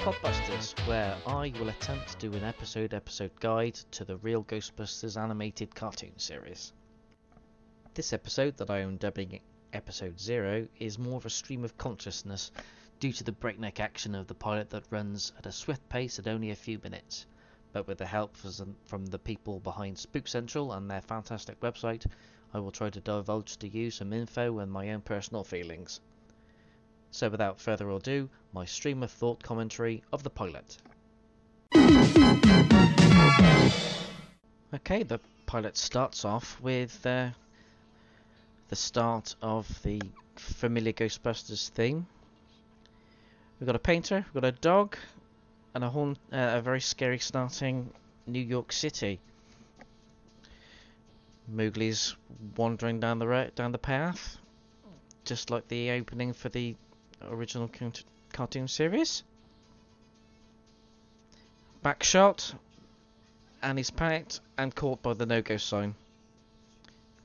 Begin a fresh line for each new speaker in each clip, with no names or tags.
Podbusters, where I will attempt to do an episode episode guide to the real Ghostbusters animated cartoon series. This episode, that I am dubbing Episode Zero, is more of a stream of consciousness due to the breakneck action of the pilot that runs at a swift pace at only a few minutes. But with the help from the people behind Spook Central and their fantastic website, I will try to divulge to you some info and my own personal feelings. So without further ado, my stream of thought commentary of the pilot. Okay, the pilot starts off with uh, the start of the familiar Ghostbusters theme. We've got a painter, we've got a dog, and a, haunt, uh, a very scary starting New York City. Mowgli's wandering down the road, down the path, just like the opening for the original cartoon series. Back shot, and he's panicked and caught by the no-go sign.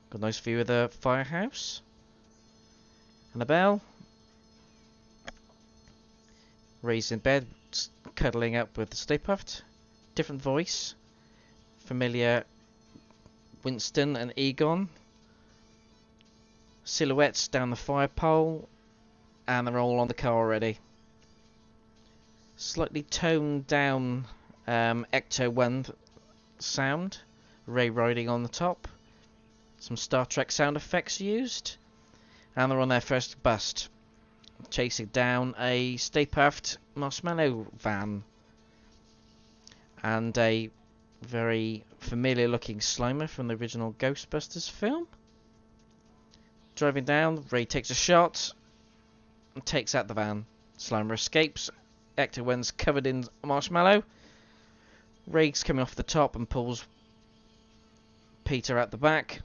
Got a nice view of the firehouse. And a bell. Raised in bed, cuddling up with the Stay Puft. Different voice. Familiar Winston and Egon. Silhouettes down the fire pole and they're all on the car already. Slightly toned down um, Ecto 1 sound, Ray riding on the top, some Star Trek sound effects used, and they're on their first bust, chasing down a Stay Puft Marshmallow van, and a very familiar looking Slimer from the original Ghostbusters film. Driving down, Ray takes a shot, and takes out the van. Slimer escapes. Ecto One's covered in marshmallow. Ray's coming off the top and pulls Peter out the back.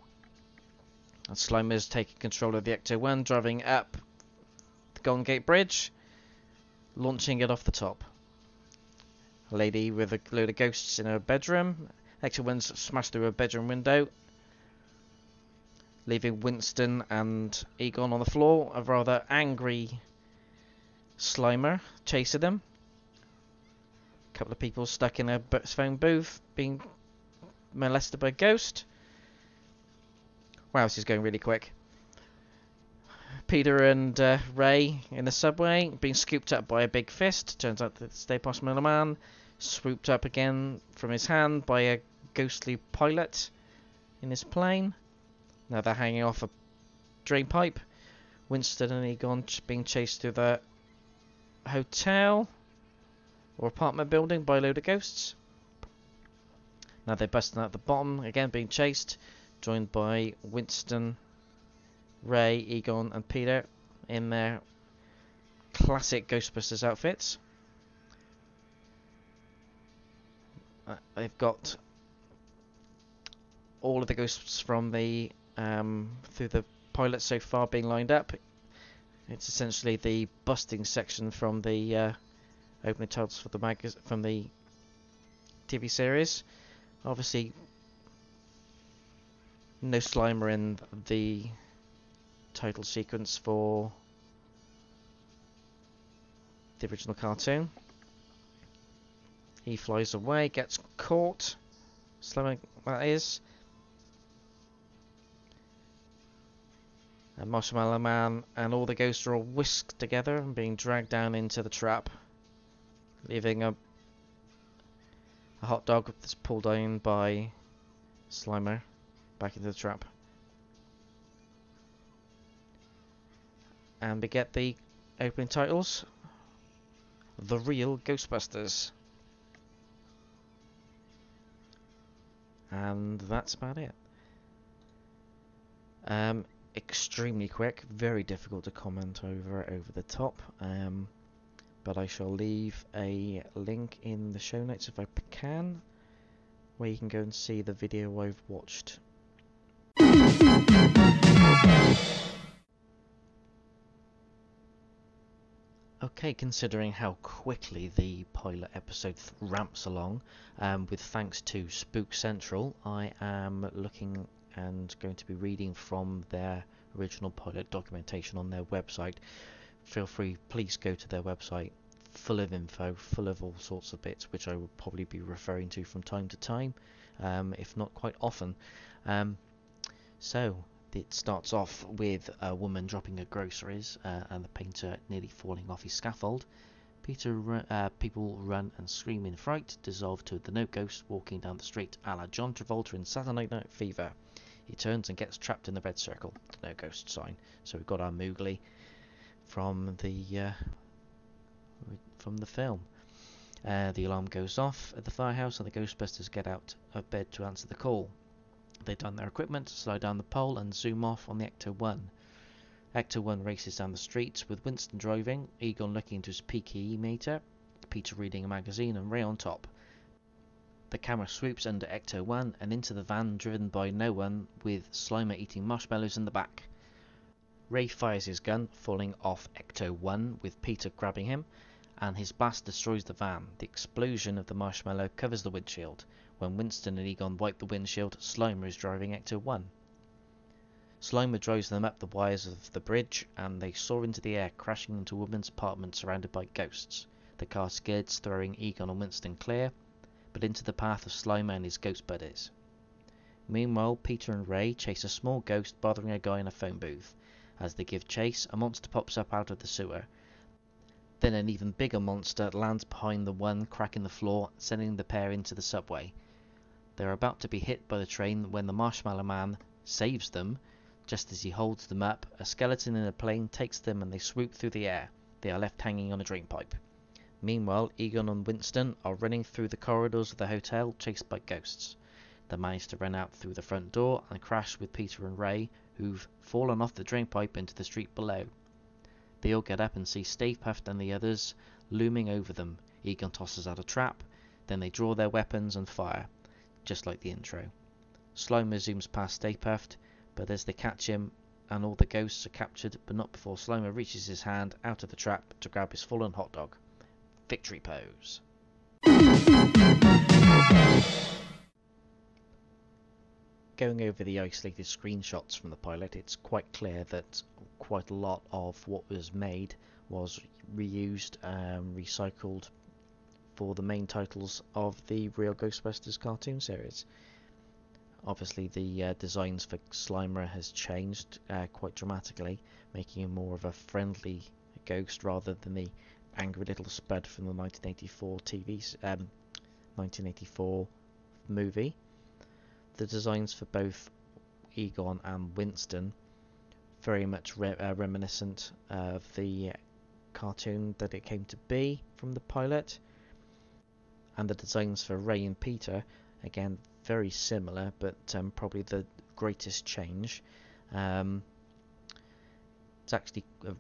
And Slimer's taking control of the Ecto One, driving up the Golden Gate Bridge, launching it off the top. A lady with a load of ghosts in her bedroom. Ecto One's smashed through a bedroom window, leaving Winston and Egon on the floor. A rather angry Slimer chasing them. A couple of people stuck in a phone booth being molested by a ghost. Wow, this is going really quick. Peter and uh, Ray in the subway being scooped up by a big fist. Turns out that Stay Miller Man swooped up again from his hand by a ghostly pilot in his plane. Now they're hanging off a drain pipe. Winston and Egon being chased through the hotel or apartment building by a load of ghosts. Now they're busting out the bottom, again being chased, joined by Winston, Ray, Egon, and Peter in their classic Ghostbusters outfits. Uh, they've got all of the ghosts from the um, through the pilot so far being lined up. It's essentially the busting section from the uh, opening titles for the mag- from the TV series. Obviously, no Slimer in the title sequence for the original cartoon. He flies away, gets caught. Slimer, that is. And Marshmallow Man and all the ghosts are all whisked together and being dragged down into the trap, leaving a, a hot dog that's pulled in by Slimer back into the trap. And we get the opening titles The Real Ghostbusters. And that's about it. Um, extremely quick, very difficult to comment over over the top. Um, but I shall leave a link in the show notes if I can, where you can go and see the video I've watched. Okay, considering how quickly the pilot episode ramps along, um, with thanks to Spook Central, I am looking and going to be reading from their original pilot documentation on their website. Feel free, please go to their website, full of info, full of all sorts of bits, which I will probably be referring to from time to time, um, if not quite often. Um, so it starts off with a woman dropping her groceries uh, and the painter nearly falling off his scaffold. Peter, uh, people run and scream in fright, dissolve to the no ghost walking down the street, a la John Travolta in Saturday Night Fever. He turns and gets trapped in the red circle, no ghost sign. So we've got our Moogly from the uh, from the film. Uh, the alarm goes off at the firehouse, and the Ghostbusters get out of bed to answer the call. They don their equipment, slow down the pole, and zoom off on the Ecto 1. Ecto 1 races down the streets with Winston driving, Egon looking into his PKE meter, Peter reading a magazine, and Ray on top. The camera swoops under Ecto 1 and into the van driven by no one with Slimer eating marshmallows in the back. Ray fires his gun, falling off Ecto 1 with Peter grabbing him, and his blast destroys the van. The explosion of the marshmallow covers the windshield. When Winston and Egon wipe the windshield, Slimer is driving Ecto 1. Slimer drives them up the wires of the bridge, and they soar into the air, crashing into a woman's apartment surrounded by ghosts. The car skids, throwing Egon and Winston clear, but into the path of Slimer and his ghost buddies. Meanwhile, Peter and Ray chase a small ghost bothering a guy in a phone booth. As they give chase, a monster pops up out of the sewer. Then an even bigger monster lands behind the one cracking the floor, sending the pair into the subway. They are about to be hit by the train when the Marshmallow Man saves them. Just as he holds them up, a skeleton in a plane takes them and they swoop through the air. They are left hanging on a drainpipe. Meanwhile, Egon and Winston are running through the corridors of the hotel, chased by ghosts. They manage to run out through the front door and crash with Peter and Ray, who've fallen off the drainpipe into the street below. They all get up and see Stay Puft and the others looming over them. Egon tosses out a trap, then they draw their weapons and fire, just like the intro. Slimer zooms past Stay Puft, but as they catch him and all the ghosts are captured, but not before Slimer reaches his hand out of the trap to grab his fallen hot dog. Victory pose. going over the isolated screenshots from the pilot, it's quite clear that quite a lot of what was made was reused and recycled for the main titles of the real Ghostbusters cartoon series. Obviously, the uh, designs for Slimer has changed uh, quite dramatically, making him more of a friendly ghost rather than the angry little spud from the 1984 TV, um, 1984 movie the designs for both Egon and Winston very much re- uh, reminiscent of the cartoon that it came to be from the pilot. And the designs for Ray and Peter, again, very similar, but um, probably the greatest change. Um, it's actually uh,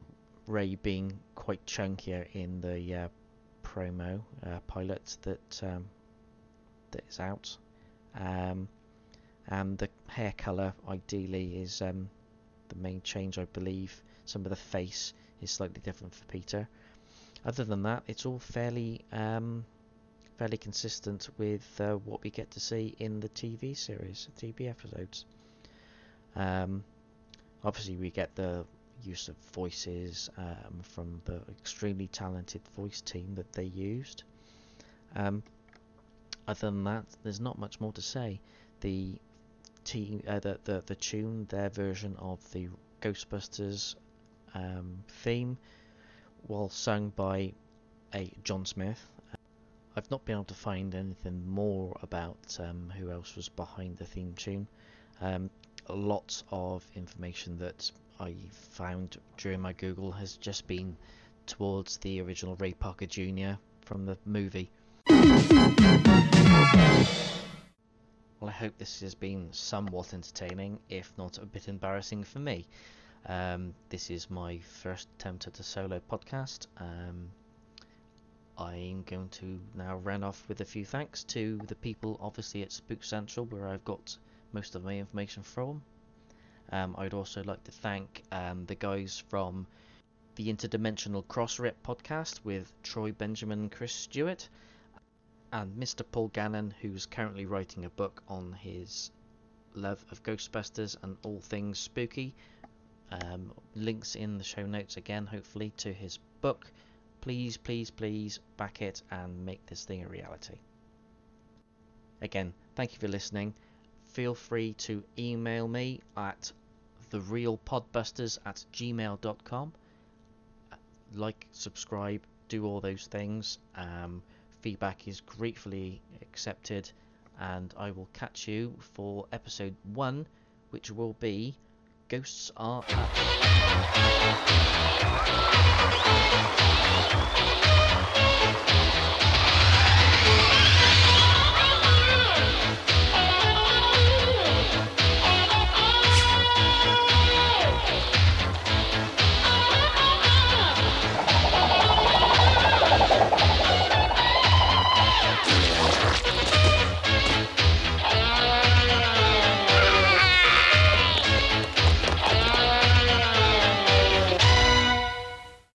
Ray being quite chunkier in the uh, promo uh, pilot that um, that is out. Um, and the hair colour ideally is um, the main change I believe. Some of the face is slightly different for Peter. Other than that it's all fairly um, fairly consistent with uh, what we get to see in the TV series TV episodes. Um, obviously we get the use of voices um, from the extremely talented voice team that they used um, other than that there's not much more to say the team, uh, the, the the tune, their version of the Ghostbusters um, theme, while sung by a John Smith. I've not been able to find anything more about um, who else was behind the theme tune. Um, lots of information that I found during my Google has just been towards the original Ray Parker Jr. from the movie. Well, I hope this has been somewhat entertaining, if not a bit embarrassing for me. Um, this is my first attempt at a solo podcast. Um, I'm going to now run off with a few thanks to the people, obviously, at Spook Central, where I've got most of my information from. Um, I'd also like to thank um, the guys from the Interdimensional Crossrip podcast with Troy Benjamin and Chris Stewart and Mr. Paul Gannon, who's currently writing a book on his love of Ghostbusters and all things spooky. Um, links in the show notes again, hopefully, to his book please, please, please back it and make this thing a reality. Again, thank you for listening. Feel free to email me at therealpodbusters at gmail.com. Like, subscribe, do all those things. Um, feedback is gratefully accepted, and I will catch you for episode one, which will be Ghosts R Us.